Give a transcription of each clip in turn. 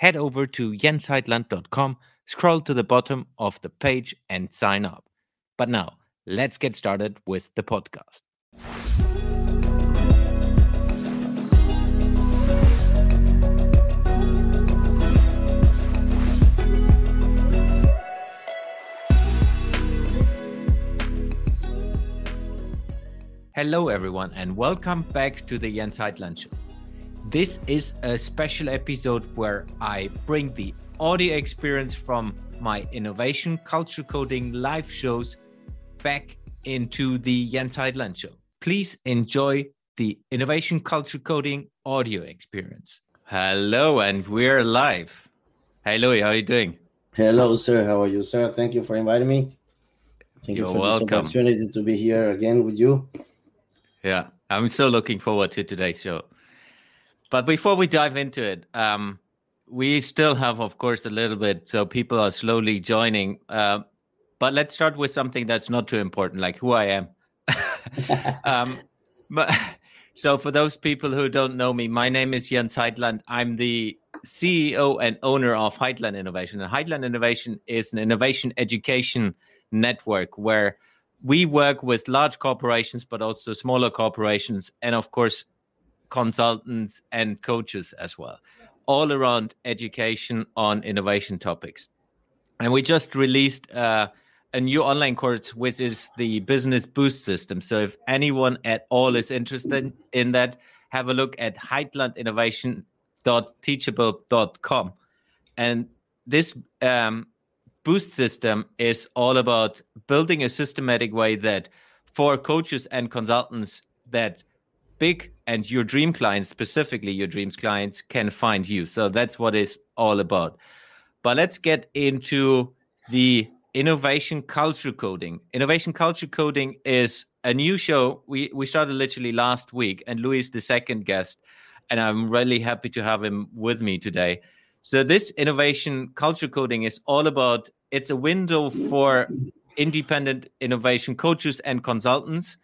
head over to jensheitland.com, scroll to the bottom of the page, and sign up. But now, let's get started with the podcast. Hello, everyone, and welcome back to the Jens Heitland Show. This is a special episode where I bring the audio experience from my innovation culture coding live shows back into the Jens Heitland show. Please enjoy the innovation culture coding audio experience. Hello, and we're live. Hey, Louis, how are you doing? Hello, sir. How are you, sir? Thank you for inviting me. Thank You're you for welcome. this opportunity to be here again with you. Yeah, I'm so looking forward to today's show. But before we dive into it, um, we still have, of course, a little bit, so people are slowly joining. Uh, but let's start with something that's not too important, like who I am. um, but so, for those people who don't know me, my name is Jens Heitland. I'm the CEO and owner of Heitland Innovation. And Heitland Innovation is an innovation education network where we work with large corporations, but also smaller corporations, and of course, consultants, and coaches as well, all around education on innovation topics. And we just released uh, a new online course, which is the Business Boost System. So if anyone at all is interested in that, have a look at heitlandinnovation.teachable.com. And this um, boost system is all about building a systematic way that for coaches and consultants that big and your dream clients, specifically your dreams clients, can find you. So that's what it's all about. But let's get into the innovation culture coding. Innovation culture coding is a new show. We we started literally last week, and Louis is the second guest, and I'm really happy to have him with me today. So this innovation culture coding is all about. It's a window for independent innovation coaches and consultants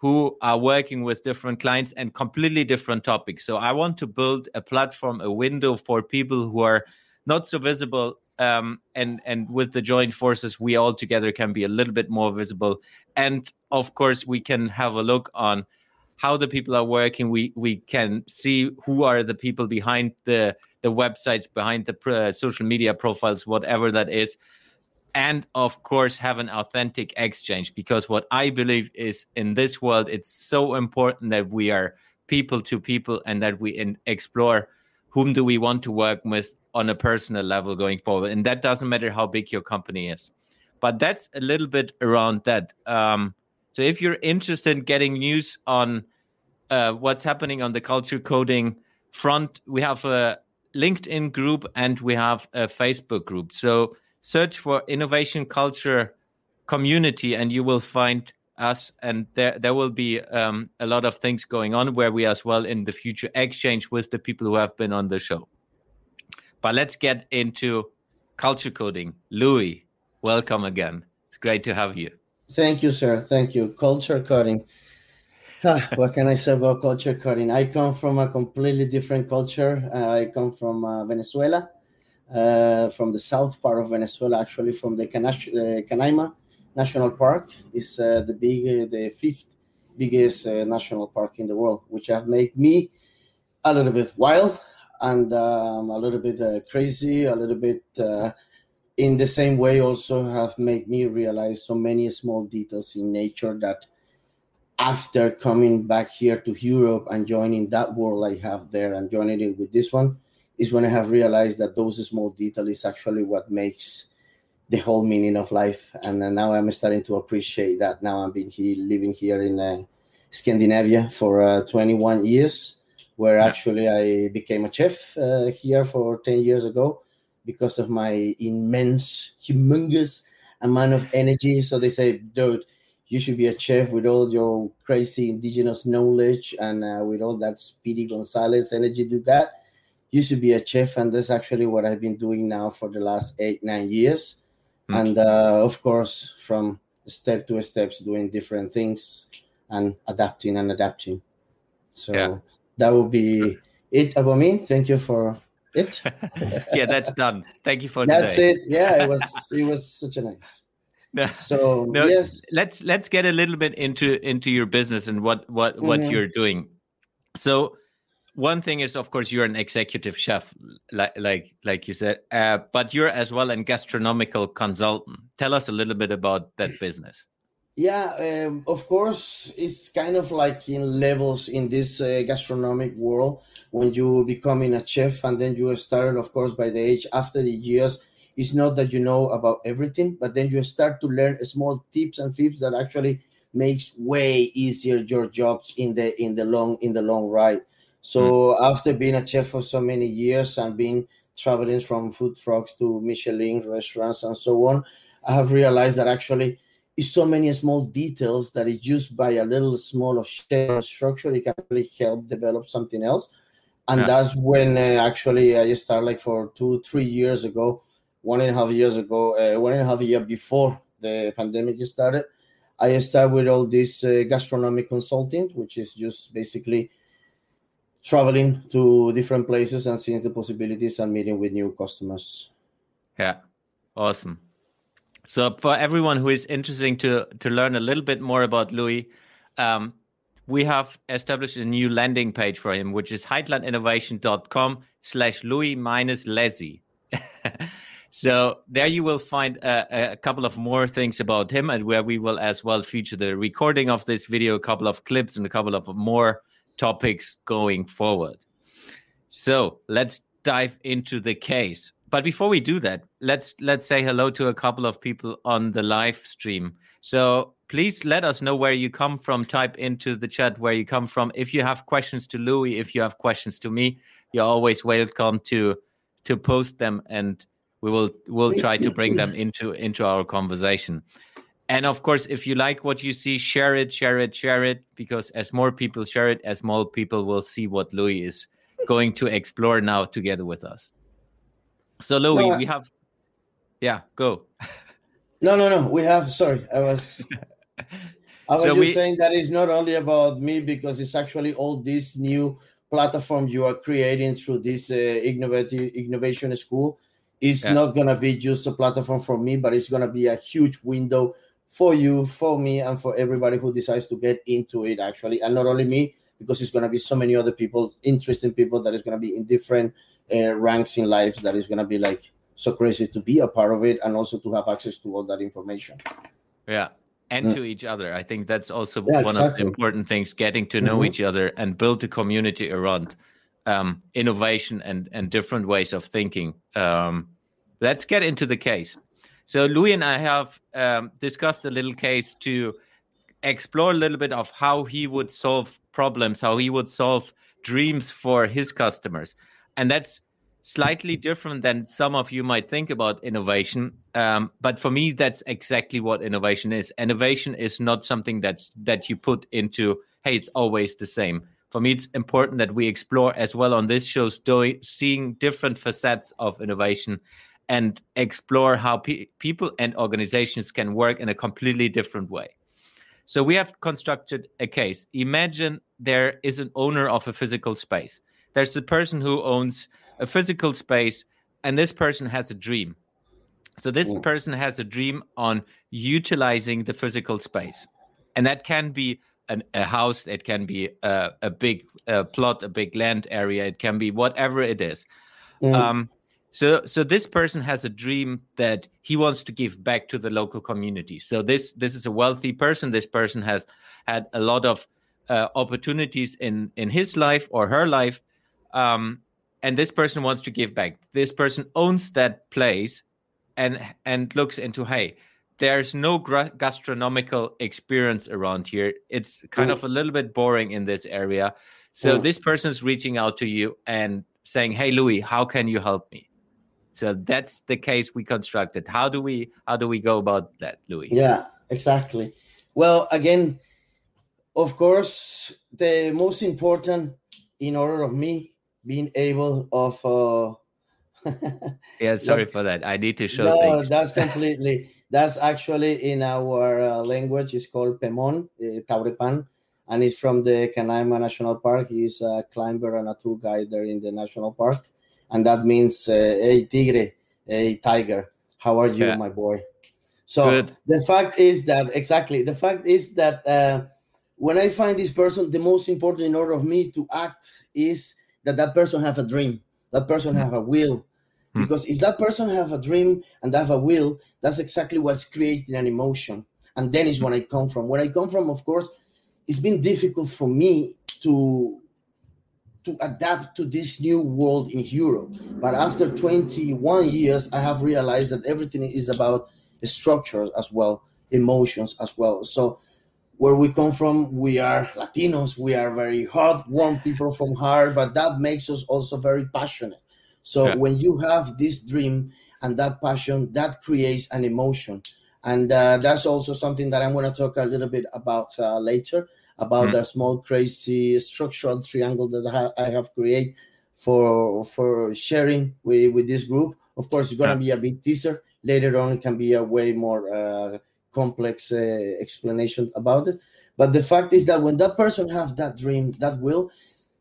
who are working with different clients and completely different topics. So I want to build a platform, a window for people who are not so visible. Um, and and with the joint forces, we all together can be a little bit more visible. And of course, we can have a look on how the people are working. We we can see who are the people behind the the websites, behind the uh, social media profiles, whatever that is and of course have an authentic exchange because what i believe is in this world it's so important that we are people to people and that we in, explore whom do we want to work with on a personal level going forward. And that doesn't matter how big your company is. But that's a little bit around that. Um, so if you're interested in getting news on uh, what's happening on the culture coding front we have a linkedin group and we have a facebook group. So search for innovation culture community and you will find us and there there will be um, a lot of things going on where we as well in the future exchange with the people who have been on the show. But let's get into culture coding. Louis welcome again. It's great to have you. Thank you sir. Thank you. Culture coding. What can i say about culture coding? I come from a completely different culture. Uh, i come from uh, venezuela from the south part of Venezuela, actually from the Canash- uh, Canaima National Park. is uh, the big, the fifth biggest uh, national park in the world, which have made me a little bit wild and um, a little bit uh, crazy, a little bit uh, in the same way also have made me realize so many small details in nature that after coming back here to Europe and joining that world I have there and joining it with this one, is when I have realized that those small details is actually what makes the whole meaning of life. And now I'm starting to appreciate that. Now I'm being here, living here in uh, Scandinavia for uh, 21 years where yeah. actually I became a chef uh, here for 10 years ago because of my immense, humongous amount of energy. So they say, dude, you should be a chef with all your crazy indigenous knowledge and uh, with all that Speedy Gonzalez energy you got. You to be a chef, and that's actually what I've been doing now for the last eight, nine years. Mm-hmm. And uh, of course, from step to steps, doing different things and adapting and adapting. So yeah. that will be it about me. Thank you for it. yeah, that's done. Thank you for that's today. it. Yeah, it was it was such a nice. No, so no, yes, let's let's get a little bit into into your business and what what what mm-hmm. you're doing. So one thing is of course you're an executive chef like like like you said uh, but you're as well a gastronomical consultant. Tell us a little bit about that business. Yeah um, of course it's kind of like in levels in this uh, gastronomic world. When you becoming a chef and then you started of course by the age after the years it's not that you know about everything but then you start to learn small tips and tips that actually makes way easier your jobs in the in the long in the long ride so mm. after being a chef for so many years and being traveling from food trucks to Michelin restaurants and so on, I have realized that actually it's so many small details that is used by a little small of structure. It can really help develop something else. And yeah. that's when uh, actually I started like for two, three years ago, one and a half years ago, uh, one and a half year before the pandemic started. I started with all this uh, gastronomic consulting, which is just basically traveling to different places and seeing the possibilities and meeting with new customers. Yeah, awesome. So for everyone who is interested to to learn a little bit more about Louis, um, we have established a new landing page for him, which is heitlandinnovation.com slash Louis minus Lezzi. so there you will find a, a, couple of more things about him and where we will as well feature the recording of this video, a couple of clips and a couple of more topics going forward. So let's dive into the case. But before we do that, let's let's say hello to a couple of people on the live stream. So please let us know where you come from. Type into the chat where you come from. If you have questions to Louis, if you have questions to me, you're always welcome to to post them, and we will we'll try to bring them into into our conversation. And of course, if you like what you see, share it, share it, share it, because as more people share it, as more people will see what Louis is going to explore now together with us. So, Louis, no, we have, yeah, go. No, no, no. We have. Sorry, I was. I was so just we... saying that it's not only about me because it's actually all this new platform you are creating through this uh, innovative innovation school. It's yeah. not gonna be just a platform for me, but it's gonna be a huge window for you, for me, and for everybody who decides to get into it, actually. And not only me, because it's going to be so many other people, interesting people that is going to be in different uh, ranks in life that is going to be like so crazy to be a part of it and also to have access to all that information. Yeah. And mm. to each other. I think that's also yeah, one exactly. of the important things getting to know mm-hmm. each other and build a community around um, innovation and, and different ways of thinking. Um, let's get into the case. So Louis and I have um, discussed a little case to explore a little bit of how he would solve problems, how he would solve dreams for his customers, and that's slightly different than some of you might think about innovation. Um, but for me, that's exactly what innovation is. Innovation is not something that's that you put into hey, it's always the same. For me, it's important that we explore as well on this show, seeing different facets of innovation and explore how pe- people and organizations can work in a completely different way. So we have constructed a case. Imagine there is an owner of a physical space. There's a person who owns a physical space, and this person has a dream. So this mm. person has a dream on utilizing the physical space, and that can be an, a house, it can be a, a big uh, plot, a big land area, it can be whatever it is. Mm. Um, so so this person has a dream that he wants to give back to the local community. So this this is a wealthy person. This person has had a lot of uh, opportunities in in his life or her life um, and this person wants to give back. This person owns that place and and looks into hey there's no gra- gastronomical experience around here. It's kind of a little bit boring in this area. So mm. this person's reaching out to you and saying, "Hey, Louis, how can you help me?" So that's the case we constructed. How do we how do we go about that, Louis? Yeah, exactly. Well, again, of course, the most important in order of me being able of uh, yeah sorry for that i need to show no things. that's completely that's actually in our uh, language it's called pemon uh, taurepan and it's from the canaima national park he's a climber and a tour guide there in the national park and that means uh, hey tigre hey tiger how are you yeah. my boy so Good. the fact is that exactly the fact is that uh, when I find this person, the most important in order of me to act is that that person have a dream, that person have a will. Hmm. Because if that person have a dream and have a will, that's exactly what's creating an emotion. And then is when I come from. Where I come from, of course, it's been difficult for me to to adapt to this new world in Europe. But after 21 years, I have realized that everything is about structures as well, emotions as well. So where we come from, we are Latinos. We are very hard, warm people from heart, but that makes us also very passionate. So yeah. when you have this dream and that passion, that creates an emotion. And uh, that's also something that I'm going to talk a little bit about uh, later about mm. the small, crazy structural triangle that I have created for for sharing with, with this group. Of course, it's going to yeah. be a big teaser. Later on, it can be a way more uh, complex uh, explanation about it. But the fact is that when that person has that dream, that will,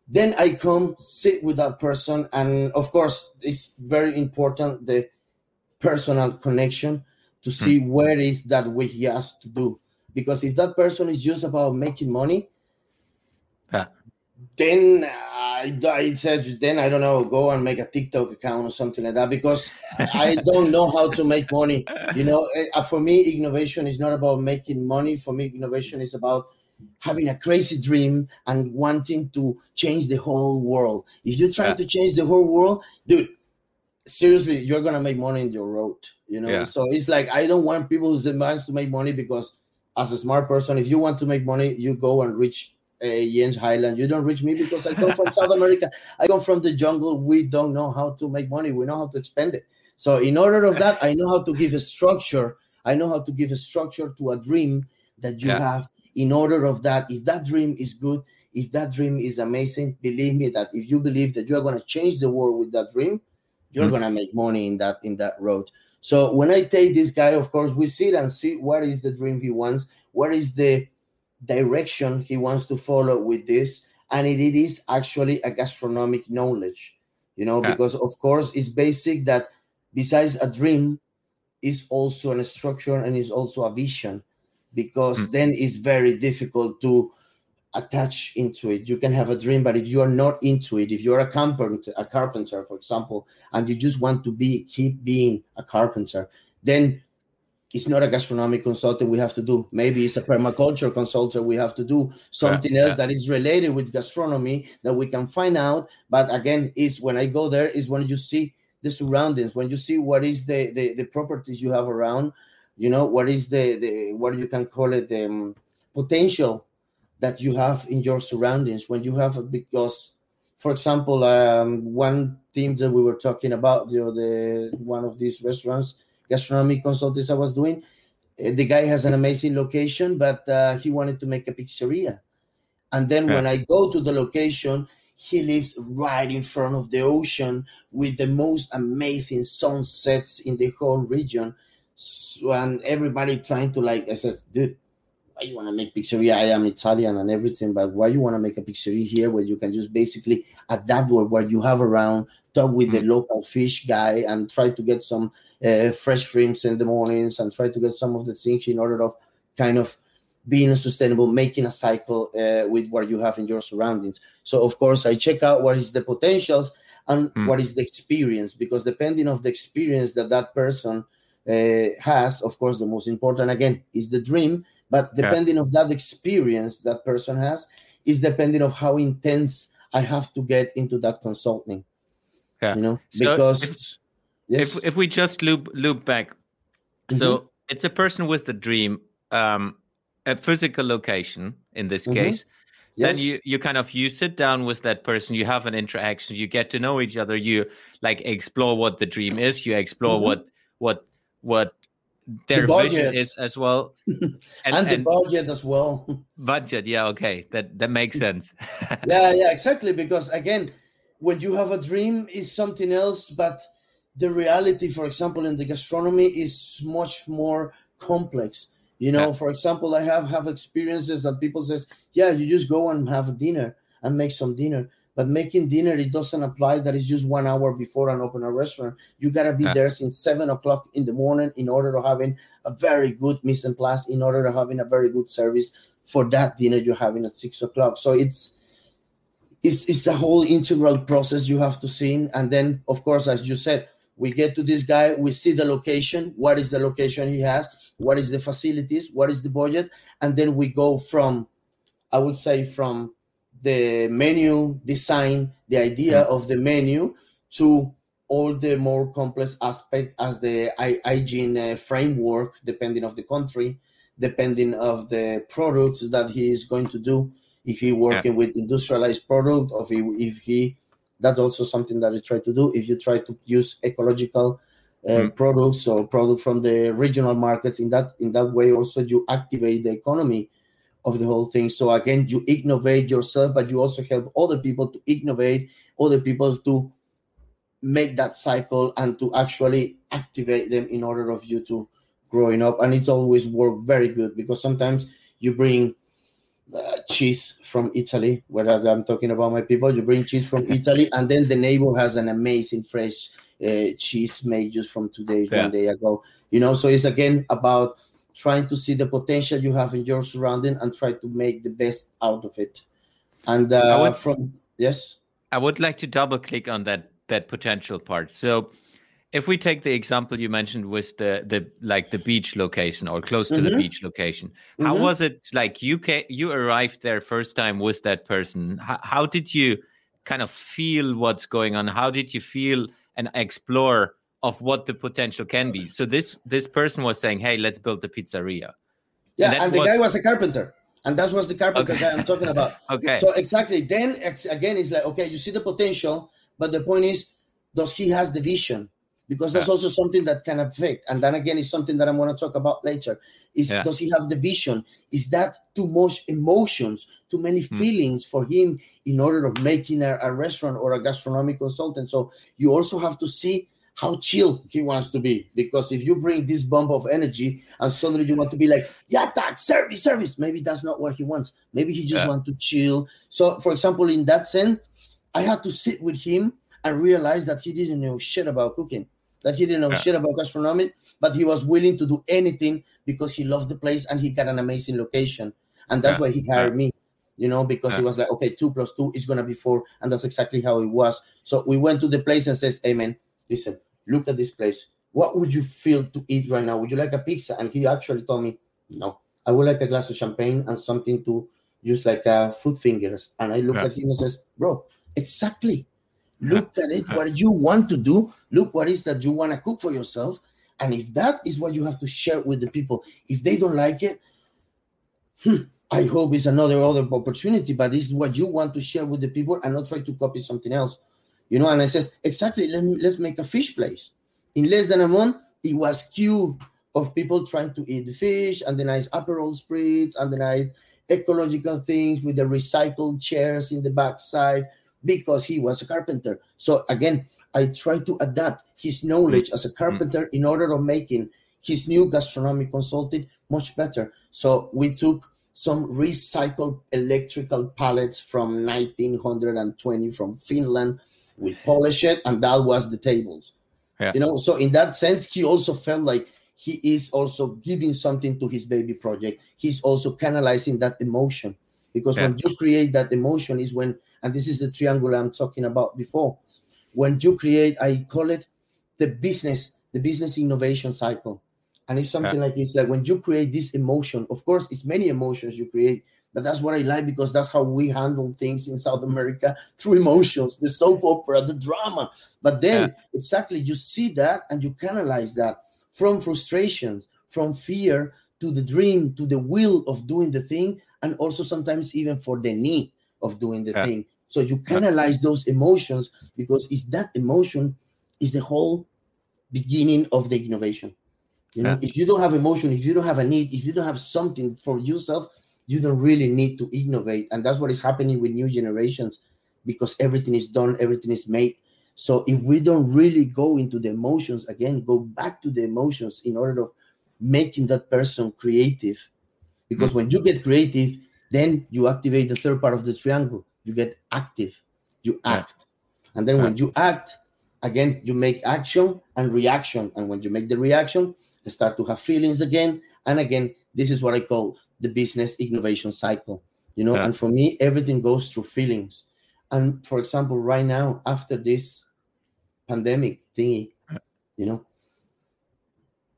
then I come sit with that person, and of course, it's very important the personal connection to see mm. where is that what he has to do. Because if that person is just about making money, yeah. then I, I said, then I don't know, go and make a TikTok account or something like that because I don't know how to make money. You know, eh, uh, for me, innovation is not about making money. For me, innovation is about having a crazy dream and wanting to change the whole world. If you're trying yeah. to change the whole world, dude, seriously, you're gonna make money in your road. You know, yeah. so it's like I don't want people who's advanced to make money because as a smart person, if you want to make money, you go and reach uh, Jens Heitland. You don't reach me because I come from South America. I come from the jungle. We don't know how to make money. We know how to spend it. So in order of that, I know how to give a structure. I know how to give a structure to a dream that you yeah. have. In order of that, if that dream is good, if that dream is amazing, believe me that if you believe that you are going to change the world with that dream, you're mm-hmm. going to make money in that in that road. So when I take this guy, of course, we sit and see what is the dream he wants, what is the direction he wants to follow with this and it, it is actually a gastronomic knowledge you know yeah. because of course it's basic that besides a dream is also a structure and is also a vision because mm. then it's very difficult to attach into it you can have a dream but if you are not into it if you're a carpenter a carpenter for example and you just want to be keep being a carpenter then it's not a gastronomic consultant we have to do. Maybe it's a permaculture consultant we have to do something yeah, else yeah. that is related with gastronomy that we can find out. But again, is when I go there is when you see the surroundings, when you see what is the the, the properties you have around, you know, what is the the what you can call it the um, potential that you have in your surroundings when you have because for example um, one theme that we were talking about you know, the one of these restaurants gastronomic consultants I was doing. Uh, the guy has an amazing location, but uh, he wanted to make a pizzeria. And then yeah. when I go to the location, he lives right in front of the ocean with the most amazing sunsets in the whole region. So, and everybody trying to like, I says, dude, why you want to make pizzeria? I am Italian and everything, but why you want to make a pizzeria here where you can just basically adapt what what you have around, talk with mm-hmm. the local fish guy, and try to get some uh, fresh shrimps in the mornings and try to get some of the things in order of kind of being sustainable, making a cycle uh, with what you have in your surroundings. So of course, I check out what is the potentials and mm. what is the experience because depending of the experience that that person uh, has, of course, the most important again is the dream but depending yeah. of that experience that person has is depending of how intense i have to get into that consulting yeah you know so because if, yes. if, if we just loop loop back so mm-hmm. it's a person with a dream um a physical location in this mm-hmm. case then you you kind of you sit down with that person you have an interaction you get to know each other you like explore what the dream is you explore mm-hmm. what what what their the vision is as well. And, and the and budget as well. Budget yeah okay. That that makes sense. Yeah yeah exactly because again when you have a dream is something else but the reality for example in the gastronomy is much more complex. You know yeah. for example i have have experiences that people says yeah you just go and have a dinner and make some dinner but making dinner, it doesn't apply that it's just one hour before and open a restaurant. You gotta be there since seven o'clock in the morning in order to having a very good mise en place, in order to having a very good service for that dinner you're having at six o'clock. So it's it's it's a whole integral process you have to see. And then, of course, as you said, we get to this guy, we see the location, what is the location he has, what is the facilities, what is the budget, and then we go from, I would say, from the menu design, the idea mm-hmm. of the menu to all the more complex aspect as the hygiene uh, framework, depending of the country, depending of the products that he is going to do. If he working yeah. with industrialized product, or if he, if he, that's also something that I try to do. If you try to use ecological uh, mm. products or product from the regional markets, in that in that way also you activate the economy of the whole thing. So again, you innovate yourself, but you also help other people to innovate, other people to make that cycle and to actually activate them in order of you to growing up. And it's always worked very good because sometimes you bring uh, cheese from Italy, whether I'm talking about my people, you bring cheese from Italy, and then the neighbor has an amazing fresh uh, cheese made just from two days, yeah. one day ago. You know, so it's again about trying to see the potential you have in your surrounding and try to make the best out of it. And uh, would, from yes, I would like to double click on that that potential part. So if we take the example you mentioned with the the like the beach location or close to mm-hmm. the beach location how mm-hmm. was it like you ca- you arrived there first time with that person how, how did you kind of feel what's going on how did you feel and explore of what the potential can be. So this this person was saying, "Hey, let's build the pizzeria." Yeah, and, and the was... guy was a carpenter, and that was the carpenter okay. guy I'm talking about. okay. So exactly, then again, it's like, okay, you see the potential, but the point is, does he has the vision? Because that's yeah. also something that can affect. And then again, is something that I'm going to talk about later. Is yeah. does he have the vision? Is that too much emotions, too many hmm. feelings mm. for him in order of making a, a restaurant or a gastronomic consultant? So you also have to see how chill he wants to be. Because if you bring this bump of energy and suddenly you want to be like, yeah, that service, service, maybe that's not what he wants. Maybe he just yeah. wants to chill. So, for example, in that sense, I had to sit with him and realize that he didn't know shit about cooking, that he didn't know yeah. shit about gastronomy, but he was willing to do anything because he loved the place and he got an amazing location. And that's yeah. why he hired me you know, because yeah. he was like, okay, two plus two is gonna be four, and that's exactly how it was. So we went to the place and says, "Hey man, listen, look at this place. What would you feel to eat right now? Would you like a pizza? And he actually told me, no, I would like a glass of champagne and something to use like uh, food fingers. And I look yeah. at him and says, bro, exactly. Look at it, what you want to do. Look what is that you want to cook for yourself. And if that is what you have to share with the people, if they don't like it, hmm, I hope it's another other opportunity, but this is what you want to share with the people and not try to copy something else. You know, and I says, exactly, let let's make a fish place. In less than a month, it was queue of people trying to eat fish and the nice Aperol spritz and the nice ecological things with the recycled chairs in the backside because he was a carpenter. So again, I try to adapt his knowledge as a carpenter in order of making his new gastronomic consultant much better. So we took some recycled electrical pallets from 1920 from Finland we polish it, and that was the tables. Yeah. You know, so in that sense, he also felt like he is also giving something to his baby project. He's also canalizing that emotion because yeah. when you create that emotion is when, and this is the triangle I'm talking about before. When you create, I call it the business, the business innovation cycle. And it's something yeah. like it's like when you create this emotion, of course, it's many emotions you create, but that's what I like because that's how we handle things in South America through emotions, the soap opera, the drama. But then yeah. exactly you see that and you canalize that from frustrations, from fear to the dream, to the will of doing the thing. and also sometimes even for the need of doing the yeah. thing. So you canalize those emotions because it's that emotion is the whole beginning of the innovation. You know, yeah. if you don't have emotion, if you don't have a need, if you don't have something for yourself, you don't really need to innovate. And that's what is happening with new generations because everything is done, everything is made. So if we don't really go into the emotions again, go back to the emotions in order of making that person creative. Because when you get creative, then you activate the third part of the triangle. You get active, you act. And then when you act, again, you make action and reaction. And when you make the reaction, they start to have feelings again. And again, this is what I call the business innovation cycle. You know, yeah. and for me, everything goes through feelings. And for example, right now, after this pandemic thingy, you know,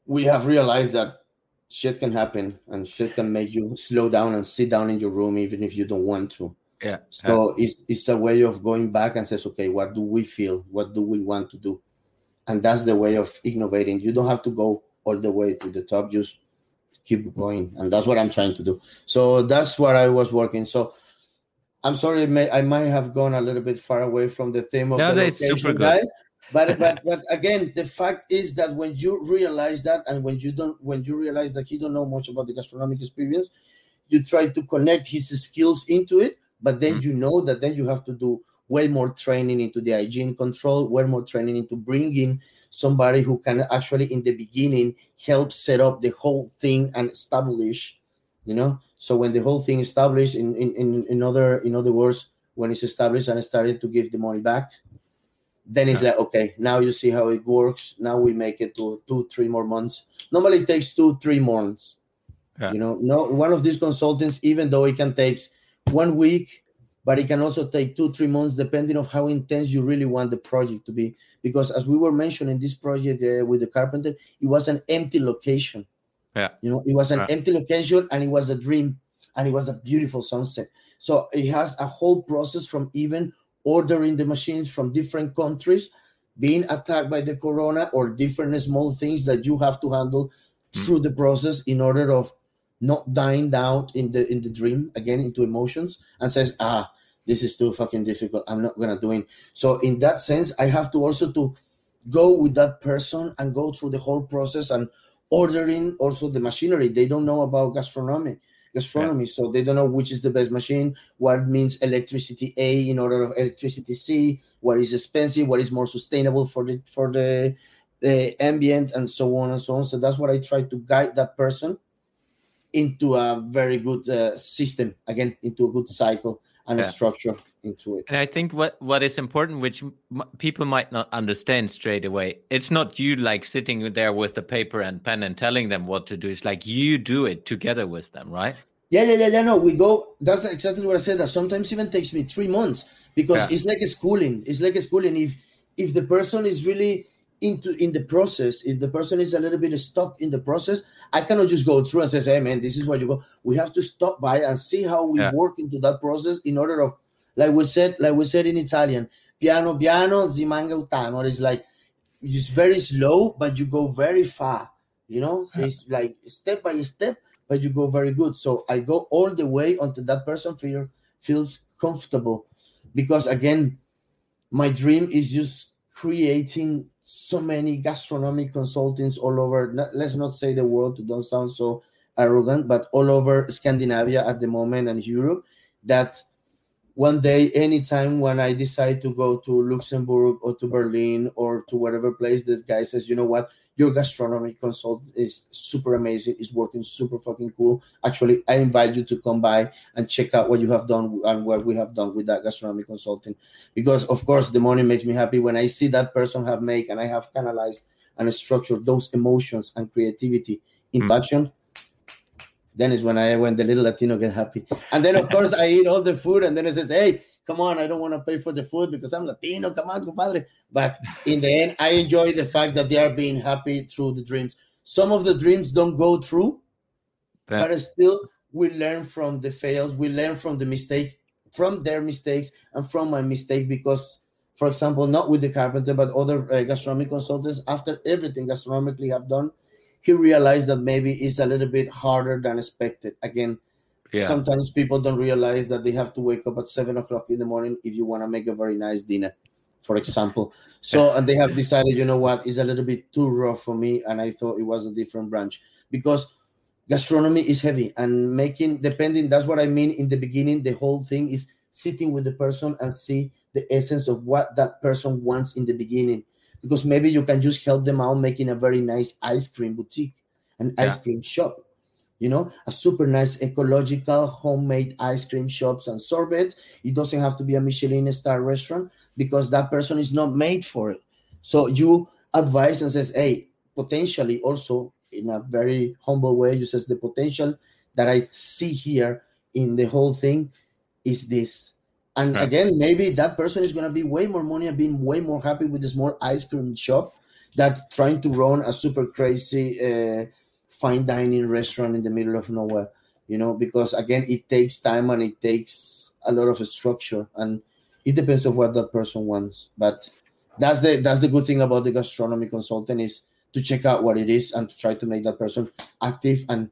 we have realized that shit can happen and shit can make you slow down and sit down in your room even if you don't want to. Yeah. So yeah. it's it's a way of going back and says, okay, what do we feel? What do we want to do? And that's the way of innovating. You don't have to go all the way to the top. Just keep going, and that's what I'm trying to do. So that's what I was working. So I'm sorry, I might have gone a little bit far away from the theme of no, the location guy. But but but again, the fact is that when you realize that, and when you don't, when you realize that he don't know much about the gastronomic experience, you try to connect his skills into it. But then mm-hmm. you know that then you have to do way more training into the hygiene control, way more training into bringing somebody who can actually in the beginning help set up the whole thing and establish, you know. So when the whole thing established, in in in, in other in other words, when it's established and started to give the money back, then it's like okay now you see how it works now we make it to two three more months normally it takes two three months yeah. you know no one of these consultants even though it can take one week but it can also take two three months depending of how intense you really want the project to be because as we were mentioning this project uh, with the carpenter it was an empty location yeah you know it was an yeah. empty location and it was a dream and it was a beautiful sunset so it has a whole process from even ordering the machines from different countries, being attacked by the corona, or different small things that you have to handle mm. through the process in order of not dying down in the in the dream again into emotions and says, ah, this is too fucking difficult. I'm not gonna do it. So in that sense, I have to also to go with that person and go through the whole process and ordering also the machinery. They don't know about gastronomy gastronomy. Yeah. So they don't know which is the best machine, what means electricity A in order of electricity C, what is expensive, what is more sustainable for the for the the ambient and so on and so on. So that's what I try to guide that person into a very good uh, system again into a good cycle and yeah. a structure into it. And I think what what is important, which m- people might not understand straight away, it's not you like sitting there with the paper and pen and telling them what to do. It's like you do it together with them, right? Yeah, yeah, yeah, yeah. No, we go. That's exactly what I said. That sometimes even takes me three months because yeah. it's like a schooling. It's like a schooling. If if the person is really into in the process, if the person is a little bit stuck in the process, I cannot just go through and say, "Hey, man, this is what you go." We have to stop by and see how we yeah. work into that process in order of like we said, like we said in Italian, piano piano si mangia utano. It's like it's very slow, but you go very far. You know, so yeah. it's like step by step, but you go very good. So I go all the way until that person feel, feels comfortable, because again, my dream is just creating so many gastronomic consultants all over. Let's not say the world to don't sound so arrogant, but all over Scandinavia at the moment and Europe that one day, anytime when I decide to go to Luxembourg or to Berlin or to whatever place, the guy says, you know what, your gastronomy consult is super amazing. It's working super fucking cool. Actually, I invite you to come by and check out what you have done and what we have done with that gastronomy consulting. Because of course, the money makes me happy when I see that person have make and I have canalized and structured those emotions and creativity in mm. action then is when I when the little Latino get happy. And then of course I eat all the food, and then it says, "Hey, come on, I don't want to pay for the food because I'm Latino. Come on, compadre." But in the end, I enjoy the fact that they are being happy through the dreams. Some of the dreams don't go through, yeah. but still we learn from the fails. We learn from the mistake, from their mistakes, and from my mistake because. For example, not with the carpenter, but other uh, gastronomic consultants. After everything gastronomically have done, he realized that maybe it's a little bit harder than expected. Again, Yeah. Sometimes people don't realize that they have to wake up at seven o'clock in the morning if you want to make a very nice dinner, for example. So, and they have decided, you know what, it's a little bit too rough for me, and I thought it was a different branch because gastronomy is heavy and making depending. That's what I mean in the beginning. The whole thing is sitting with the person and see the essence of what that person wants in the beginning, because maybe you can just help them out making a very nice ice cream boutique, an yeah. ice cream shop you know a super nice ecological homemade ice cream shops and sorbets. It doesn't have to be a michelin star restaurant because that person is not made for it. So you advise and says hey potentially also in a very humble way you says the potential that i see here in the whole thing is this. And right. again maybe that person is going to be way more money and being way more happy with the small ice cream shop that trying to run a super crazy uh, fine dining restaurant in the middle of nowhere you know because again it takes time and it takes a lot of structure and it depends on what that person wants. But that's the that's the good thing about the gastronomy consultant is to check out what it is and to try to make that person active and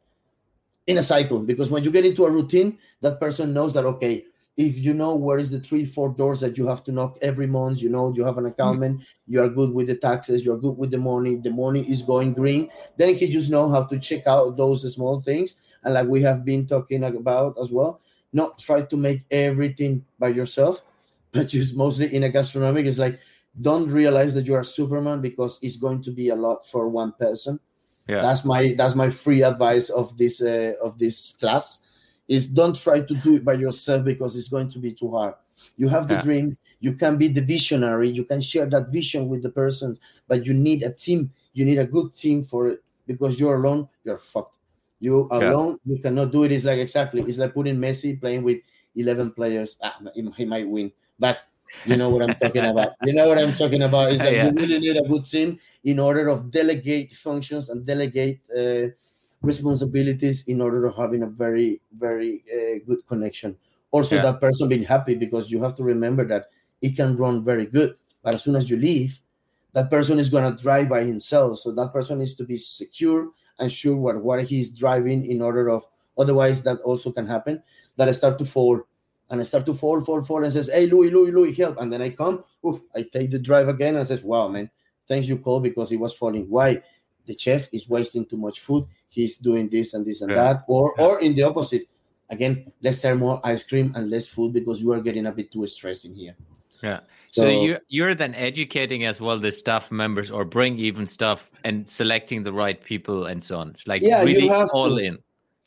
in a cycle because when you get into a routine that person knows that okay if you know where is the three four doors that you have to knock every month you know you have an accountant mm-hmm. you are good with the taxes you're good with the money the money is going green then he just know how to check out those small things. And like we have been talking about as well not try to make everything by yourself but just mostly in a gastronomic it's like don't realize that you are superman because it's going to be a lot for one person. Yeah. That's my that's my free advice of this uh, of this class is don't try to do it by yourself because it's going to be too hard. You have the yeah. dream. You can be the visionary. You can share that vision with the person but you need a team. You need a good team for it because you're alone you're fucked. You alone yeah. you cannot do it. It's like exactly it's like putting messi playing with 11 players. Ah, he might win but you know what i'm talking about. You know what i'm talking about. Is that yeah. you really need a good team in order of delegate functions and delegate uh, responsibilities in order of having a very very uh, good connection. Also yeah. that person being happy because you have to remember that it can run very good but as soon as you leave that person is going to drive by himself. So that person needs to be secure and sure what what he's driving in order of otherwise that also can happen that i start to fall. And i start to fall fall fall and says hey louis louis louis help. And then i come oof, i take the drive again and says wow man thanks you call because he was falling. Why? The chef is wasting too much food he's doing this and this and yeah. that or yeah. or in the opposite again let's serve more ice cream and less food because you are getting a bit too stressing here yeah so, so you you're then educating as well the staff members or bring even stuff and selecting the right people and so on like yeah, really you have all to. in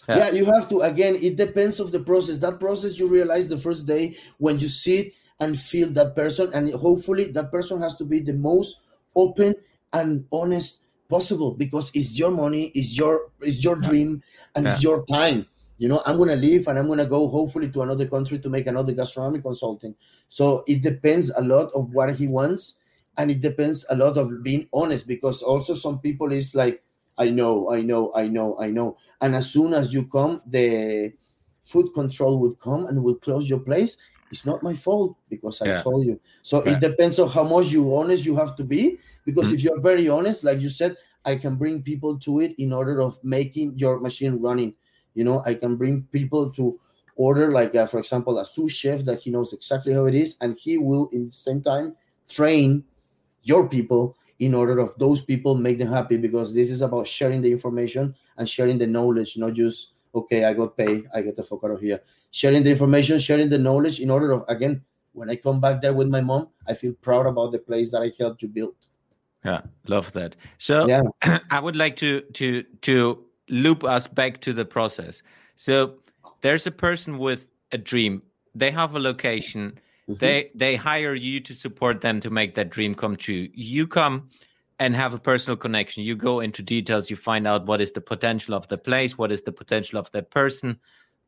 yeah. yeah. you have to again it depends of the process that process you realize the first day when you sit and feel that person and hopefully that person has to be the most open and honest possible because it's your money, it's your it's your dream, and yeah. it's your time. You know, I'm gonna leave and I'm gonna go hopefully to another country to make another gastronomy consulting. So it depends a lot of what he wants, and it depends a lot of being honest because also some people is like, I know, I know, I know, I know, and as soon as you come, the food control would come and will close your place it's not my fault because I yeah. told you. So it depends on how much you honest you have to be. Because mm-hmm. if you're very honest, like you said, I can bring people to it in order of making your machine running. You know, I can bring people to order, like uh, for example, a sous chef that he knows exactly how it is, and he will in the same time train your people in order of those people make them happy because this is about sharing the information and sharing the knowledge, not just okay, I got paid, I get the fuck out of here. Sharing the information, sharing the knowledge in order of again, when I come back there with my mom, I feel proud about the place that I helped you build. Yeah, love that. So yeah. I would like to to to loop us back to the process. So there's a person with a dream. They have a location. Mm-hmm. They they hire you to support them to make that dream come true. You come and have a personal connection. You go into details. You find out what is the potential of the place, what is the potential of that person.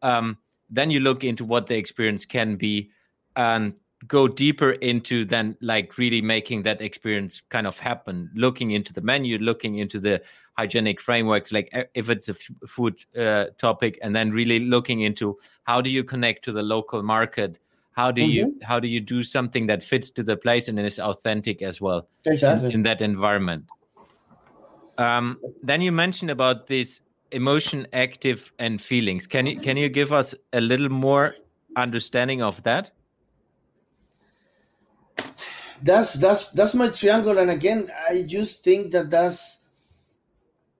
Um, then you look into what the experience can be, and go deeper into then like really making that experience kind of happen. Looking into the menu, looking into the hygienic frameworks, like if it's a f- food uh, topic, and then really looking into how do you connect to the local market how do mm-hmm. you how do you do something that fits to the place and is authentic as well exactly. in, in that environment um, then you mentioned about this emotion, active, and feelings. Can you can you give us a little more understanding of that? That's that's that's my triangle, and again, I just think that that's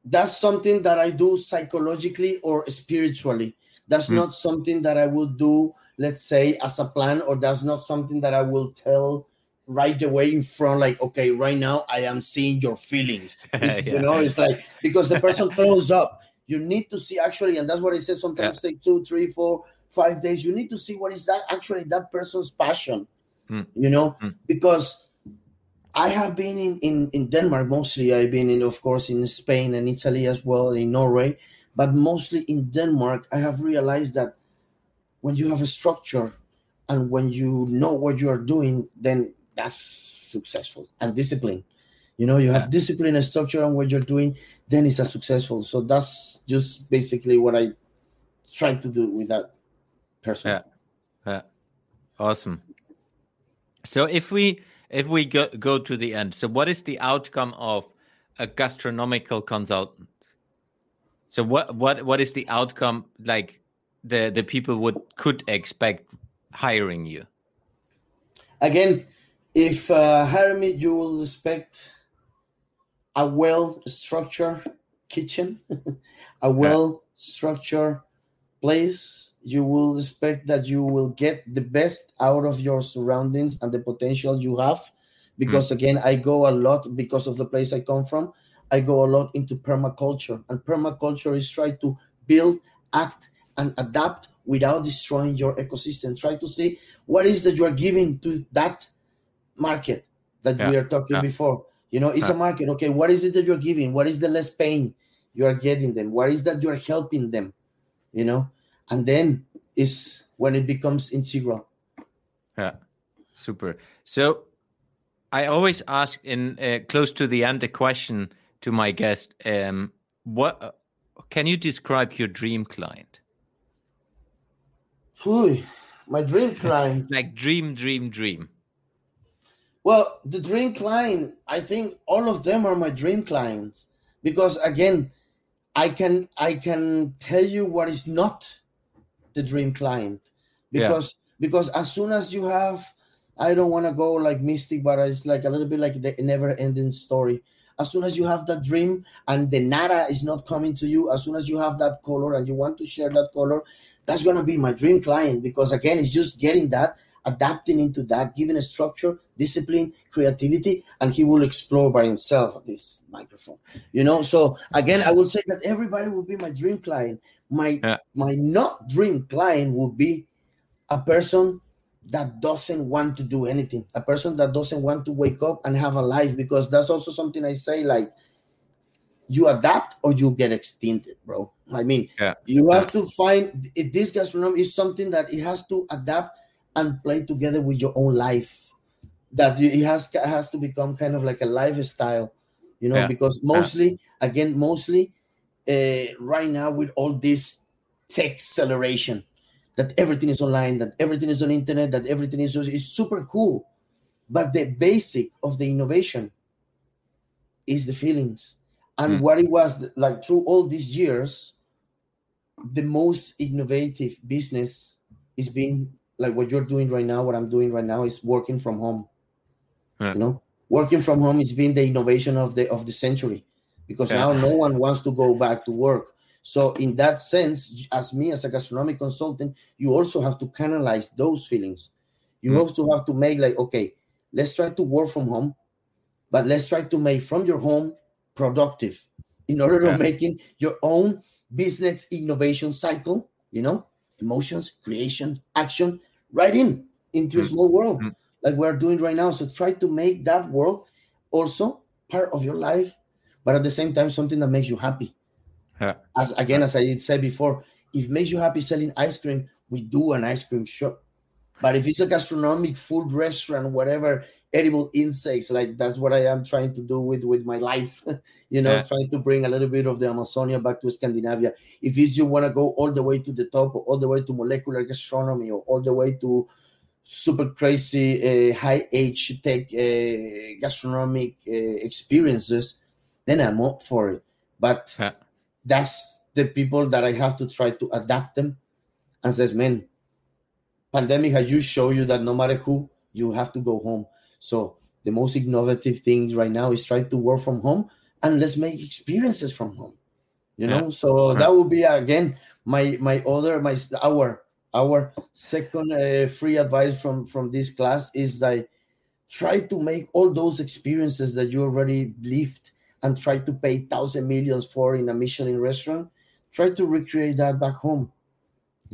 that's something that I do psychologically or spiritually. That's mm. not something that I will do, let's say, as a plan, or that's not something that I will tell right away in front like okay right now i am seeing your feelings yeah. you know it's like because the person throws up you need to see actually and that's what i said sometimes yeah. take two three four five days you need to see what is that actually that person's passion mm. you know? Mm. because i have been in, in in denmark mostly. I've been in of course in spain and italy as well in norway. But mostly in denmark i have realized that when you have a structure and when you know what you are doing then that's successful and discipline. You know you have yeah. discipline and structure on what you're doing then it's a successful. So that's just basically what i try to do with that person. Yeah. Yeah. Awesome so if we if we go, go to the end so what is the outcome of a gastronomical consultant so what what what is the outcome like the the people would could expect hiring you again if uh, hire me, you will expect a well structured kitchen, a well structured place. You will expect that you will get the best out of your surroundings and the potential you have. Because mm. again, I go a lot because of the place I come from. I go a lot into permaculture, and permaculture is try to build, act, and adapt without destroying your ecosystem. Try to see what is that you are giving to that market that yeah. we are talking yeah. before. You know, it's yeah. a market. Okay, what is it that you're giving? What is the less pain you are getting them? What is that you're helping them? You know, and then is when it becomes integral. Yeah, super. So I always ask in uh, close to the end a question to my guest. Um, what uh, can you describe your dream client? Ooh, my dream client. like dream, dream, dream. Well, the dream client, I think all of them are my dream clients because again, I can I can tell you what is not the dream client because yeah. because as soon as you have I don't want to go like mystic, but it's like a little bit like the never ending story. As soon as you have that dream and the nada is not coming to you, as soon as you have that color and you want to share that color, that's gonna be my dream client because again, it's just getting that adapting into that, giving a structure, discipline, creativity, and he will explore by himself this microphone. You know, so again, I will say that everybody will be my dream client. My yeah. my not dream client will be a person that doesn't want to do anything, a person that doesn't want to wake up and have a life, because that's also something I say like you adapt or you get extincted, bro. I mean, yeah. you have to find this gastronomy is something that it has to adapt and play together with your own life that it has has to become kind of like a lifestyle you know yeah. because mostly yeah. again mostly uh, right now with all this tech acceleration that everything is online that everything is on internet that everything is is super cool but the basic of the innovation is the feelings and mm. what it was like through all these years the most innovative business is being like what you're doing right now, what I'm doing right now is working from home. Yeah. You know, working from home is being the innovation of the of the century because yeah. now no one wants to go back to work. So in that sense, as me as a gastronomic consultant, you also have to canalize those feelings. You mm. also have to make like, okay, let's try to work from home, but let's try to make from your home productive in order yeah. to making your own business innovation cycle, you know, emotions, creation, action, right in into mm. a small world mm. like we're doing right now. So try to make that world also part of your life, but at the same time something that makes you happy. Yeah. As again, as I said before, if it makes you happy selling ice cream, we do an ice cream shop. But if it's a gastronomic food restaurant, whatever, edible insects, like that's what I am trying to do with with my life. you know, yeah. trying to bring a little bit of the Amazonia back to Scandinavia. If it's you want to go all the way to the top, or all the way to molecular gastronomy, or all the way to super crazy uh, high age tech uh, gastronomic uh, experiences, then I'm up for it. But yeah. that's the people that I have to try to adapt them and says, man, pandemic has you show you that no matter who, you have to go home. So the most innovative thing right now is try to work from home and let's make experiences from home. You know, yeah. so that would be again my my other my our our second uh, free advice from from this class is that try to make all those experiences that you already lived and try to pay thousand millions for in a Michelin restaurant. Try to recreate that back home.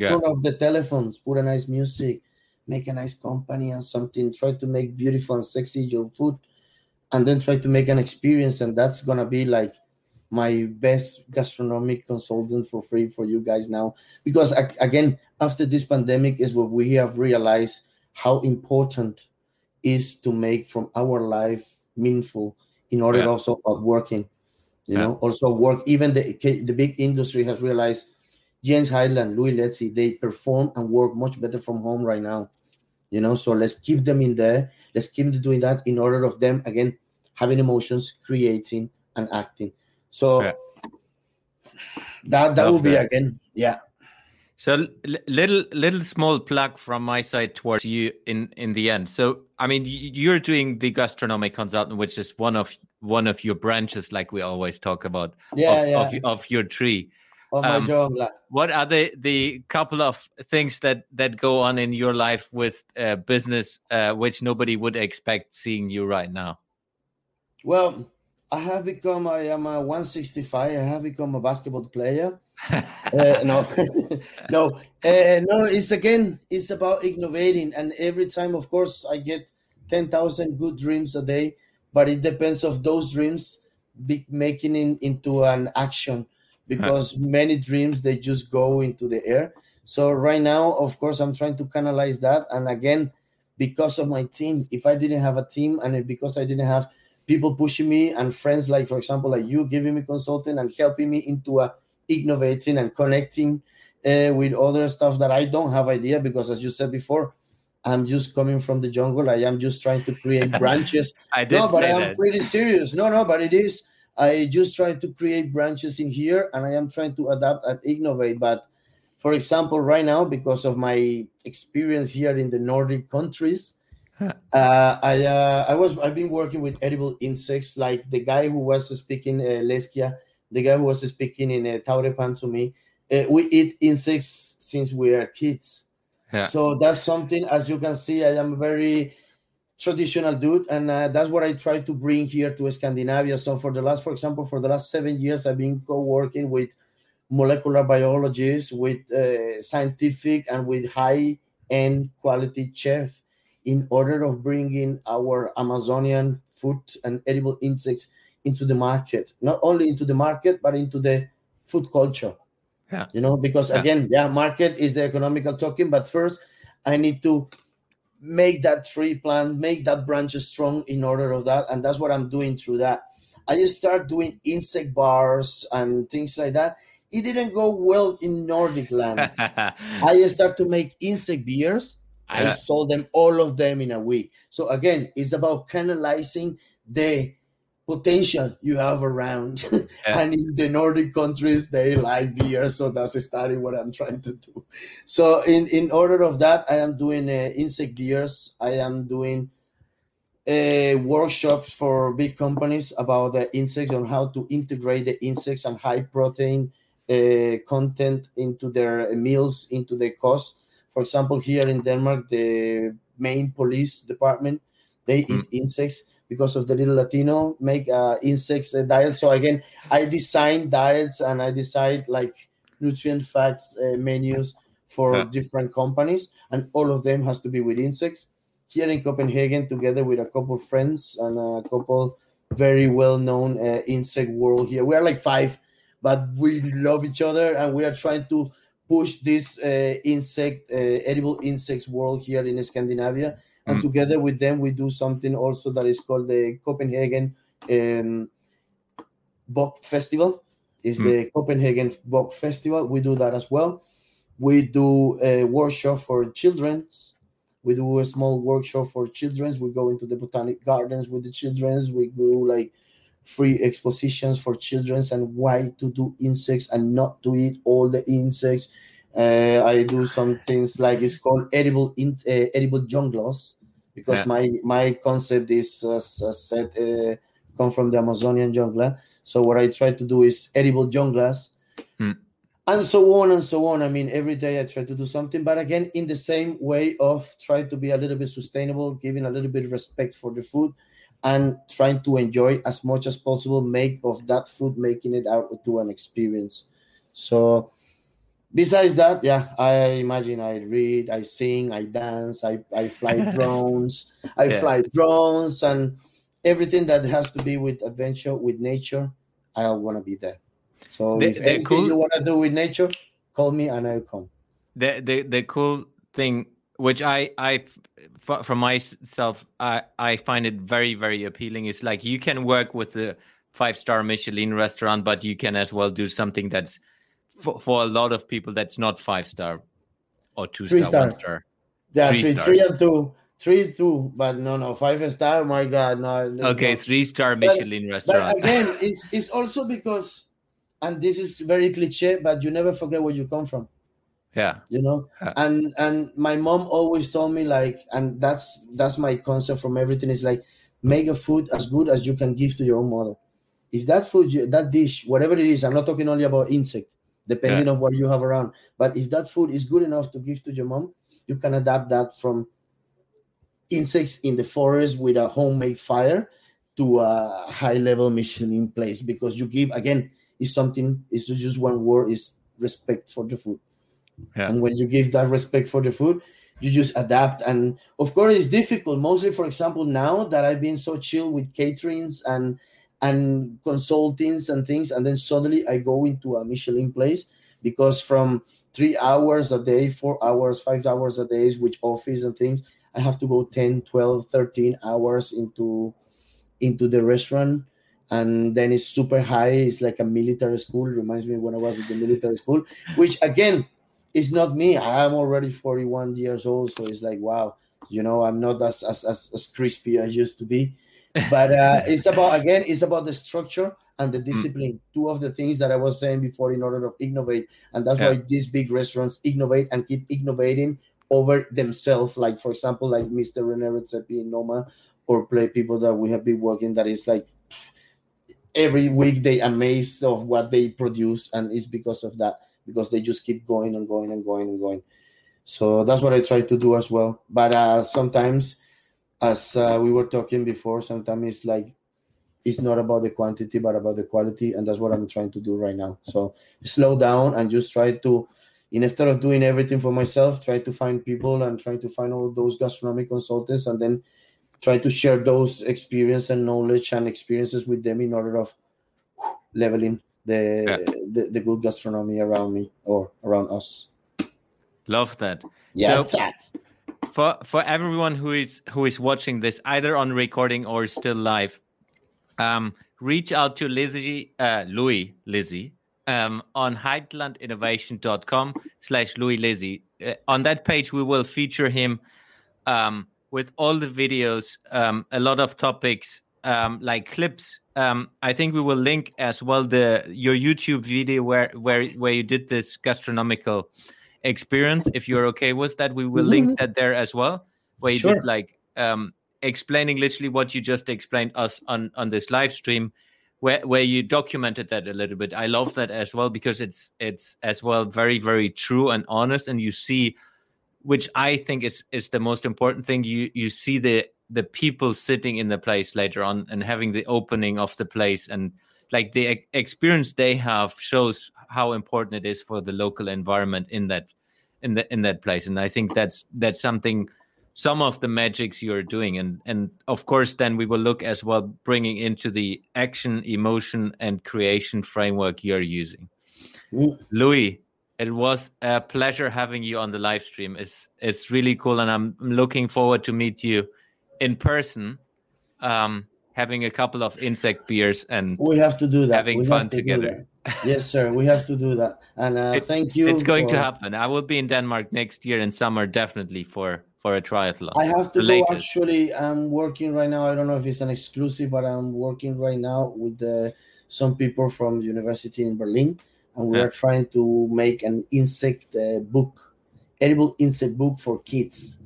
Yeah. Turn off the telephones, put a nice music, make a nice company and something. Try to make beautiful and sexy your food, and then try to make an experience. And that's gonna be like my best gastronomic consultant for free for you guys now because again after this pandemic is what we have realized how important is to make from our life meaningful in order yeah. also of working you yeah. know also work even the the big industry has realized Jens Heitland, Lui Lezzi, they perform and work much better from home right now. You know, so let's keep them in there. Let's keep them doing that in order of them again having emotions, creating and acting. So yeah. that that will be that. again, yeah. So little little small plug from my side towards you in in the end. So I mean, you're doing the gastronomic consultant, which is one of one of your branches, like we always talk about, yeah, of, yeah. Of, of your tree. Oh my um, What are the the couple of things that that go on in your life with uh, business, uh, which nobody would expect seeing you right now? Well, I have become. I am a 165. I have become a basketball player. uh, no, no, uh, no. It's again. It's about innovating, and every time, of course, I get ten thousand good dreams a day. But it depends of those dreams be making it into an action because many dreams they just go into the air. So right now, of course, I'm trying to canalize that, and again, because of my team. If I didn't have a team, and because I didn't have people pushing me and friends like for example like you giving me consulting and helping me into a innovating and connecting uh, with other stuff that I don't have idea because as you said before I'm just coming from the jungle I am just trying to create branches I did no but I am that. pretty serious no no but it is I just try to create branches in here and I am trying to adapt and innovate but for example right now because of my experience here in the Nordic countries uh, I uh, I was I've been working with edible insects, like the guy who was speaking uh, Leskia, the guy who was speaking in uh, Taurepan to me. Uh, we eat insects since we are kids, yeah. so that's something. As you can see, I am very traditional dude, and uh, that's what I try to bring here to Scandinavia. So for the last, for example, for the last seven years, I've been co-working with molecular biologists, with uh, scientific, and with high-end quality chef in order of bringing our Amazonian food and edible insects into the market, not only into the market, but into the food culture. Yeah. You know, because yeah. again, yeah, market is the economical token, but first I need to make that tree plant, make that branch strong in order of that. And that's what I'm doing through that. I just start doing insect bars and things like that. It didn't go well in Nordic land. I start to make insect beers I sold them all of them in a week. So again, it's about canalizing the potential you have around. Yeah. and in the Nordic countries, they like beer, so that's exactly what I'm trying to do. So in in order of that, I am doing uh, insect beers. I am doing uh, workshops for big companies about the insects on how to integrate the insects and high protein uh, content into their meals, into the cost for example, here in Denmark, the main police department they mm. eat insects because of the little Latino make uh, insects uh, diet. So again, I design diets and I decide like nutrient facts uh, menus for yeah. different companies, and all of them has to be with insects. Here in Copenhagen, together with a couple friends and a couple very well-known uh, insect world here. We are like five, but we love each other and we are trying to push this uh, insect, uh, edible insects world here in Scandinavia. And mm. together with them, we do something also that is called the Copenhagen um, Bok Festival. Is mm. the Copenhagen Bok Festival. We do that as well. We do a workshop for children. We do a small workshop for children. We go into the botanic gardens with the children. We do like free expositions for children and why to do insects and not to eat all the insects. Uh, I do some things like it's called edible in, uh, edible junglas because yeah. my my concept is as, as said uh, come from the Amazonian jungle. So what I try to do is edible junglas. Hmm and so on and so on. I mean, every day I try to do something, but again, in the same way of trying to be a little bit sustainable, giving a little bit of respect for the food, and trying to enjoy as much as possible, make of that food, making it out to an experience. So, besides that, yeah, I imagine I read, I sing, I dance, I, I fly drones, I yeah. fly drones, and everything that has to be with adventure, with nature, I want to be there. So the, if anything cool, you want to do with nature, call me and I'll come. The the the cool thing, which I I from myself I I find it very very appealing is like you can work with a five star Michelin restaurant, but you can as well do something that's for, for a lot of people that's not five star or two three star, stars. star. Yeah, three, three, three and two three two but no no five star my god no okay not. three star michelin but, restaurant but again it's it's also because and this is very cliche but you never forget where you come from yeah you know yeah. and and my mom always told me like and that's that's my concept from everything is like make a food as good as you can give to your own mother if that food that dish whatever it is i'm not talking only about insect depending yeah. on what you have around. But if that food is good enough to give to your mom you can adapt that from insects in the forest with a homemade fire to a high level michelin place. Because you give again is something is just one word is respect for the food. Yeah. and when you give that respect for the food you just adapt. And of course it's difficult. Mostly for example now that i've been so chill with caterings and and consultings and things and then suddenly i go into a michelin place because from three hours a day four hours five hours a day which office and things i have to go 10 12 13 hours into into the restaurant and then it's super high. It's like a military school. Reminds me when I was at the military school, which again is not me. I am already 41 years old, so it's like wow, you know, I'm not as as as, as crispy as I used to be. But uh, it's about again, it's about the structure and the mm. discipline. Mm. Two of the things that I was saying before in order to innovate, and that's yeah. why these big restaurants innovate and keep innovating over themselves. Like for example, like Mr. Rene Redzepi in Noma, or play people that we have been working that is like every week they amaze of what they produce and it's because of that because they just keep going and going and going and going so that's what i try to do as well but uh, sometimes as uh, we were talking before sometimes it's like it's not about the quantity but about the quality and that's what i'm trying to do right now so slow down and just try to instead of doing everything for myself try to find people and try to find all those gastronomic consultants and then try to share those experience and knowledge and experiences with them in order of leveling the, yeah. the, the good gastronomy around me or around us. Love that. Yeah. So, for for everyone who is who is watching this either on recording or still live, um, reach out to Lezzi, uh, Lui Lezzi, um, on heitlandinnovation.com slash Lui Lezzi. Uh, on that page, we will feature him um, with all the videos, um, a lot of topics um, like clips. Um, I think we will link as well the your YouTube video where where where you did this gastronomical experience. If you're okay with that, we will mm-hmm. link that there as well, where you sure. did like um, explaining literally what you just explained us on on this live stream. Where, where you documented that a little bit i love that as well because it's it's as well very very true and honest and you see which I think is is the most important thing. You you see the the people sitting in the place later on and having the opening of the place and like the experience they have shows how important it is for the local environment in that in the in that place and i think that's that's something some of the magics you're doing and and of course then we will look as well bringing into the action emotion and creation framework you're using mm. lui it was a pleasure having you on the live stream. It's it's really cool, and I'm looking forward to meet you in person, um, having a couple of insect beers and we have to do that. Having we fun to together. yes, sir. We have to do that, and uh, it, thank you. It's going for... to happen. I will be in Denmark next year in summer, definitely for for a triathlon? I have to go. Actually, I'm working right now. I don't know if it's an exclusive, but I'm working right now with the, some people from the university in Berlin, and we yeah. are trying to make an insect uh, book, edible insect book for kids.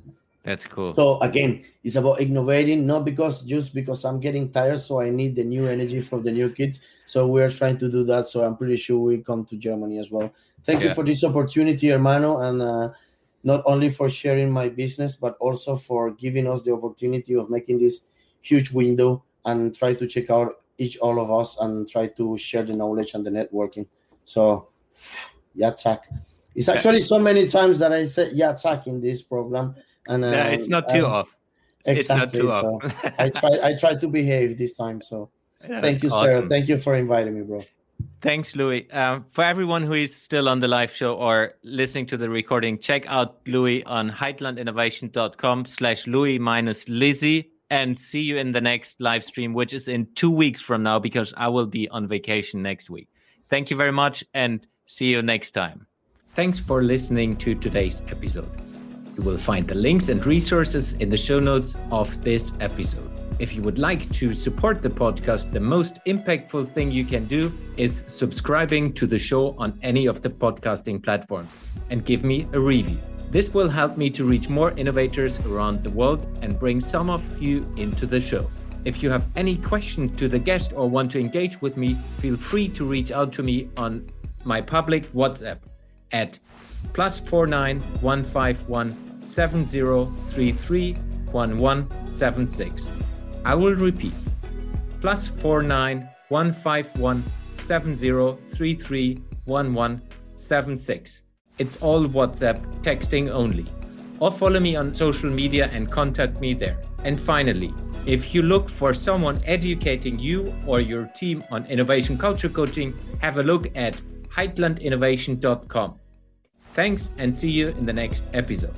That's cool. So again, it's about innovating, not because just because I'm getting tired, so I need the new energy for the new kids. So we're trying to do that. So I'm pretty sure we come to Germany as well. Thank yeah. you for this opportunity, hermano, and uh, not only for sharing my business, but also for giving us the opportunity of making this huge window and try to check out each all of us and try to share the knowledge and the networking. So, yeah, Zach. It's actually so many times that I said yeah, Zach in this program, and uh, yeah, it's not too off. Exactly. Too so off. I try. I try to behave this time. So, yeah, thank you, awesome. Sarah. Thank you for inviting me, bro. Thanks, Lui. Um, for everyone who is still on the live show or listening to the recording, check out Lui on heitlandinnovation.com slash Lui minus Lezzi and see you in the next live stream, which is in two weeks from now because I will be on vacation next week. Thank you very much and see you next time. Thanks for listening to today's episode. You will find the links and resources in the show notes of this episode. If you would like to support the podcast, the most impactful thing you can do is subscribing to the show on any of the podcasting platforms and give me a review. This will help me to reach more innovators around the world and bring some of you into the show. If you have any question to the guest or want to engage with me, feel free to reach out to me on my public WhatsApp at plus four nine one five one seven zero three three one one seven six. I will repeat plus four nine one five one seven zero three three one one seven six. It's all WhatsApp texting only. Or follow me on social media and contact me there. And finally, if you look for someone educating you or your team on innovation culture coaching, have a look at heitlandinnovation.com. Thanks and see you in the next episode.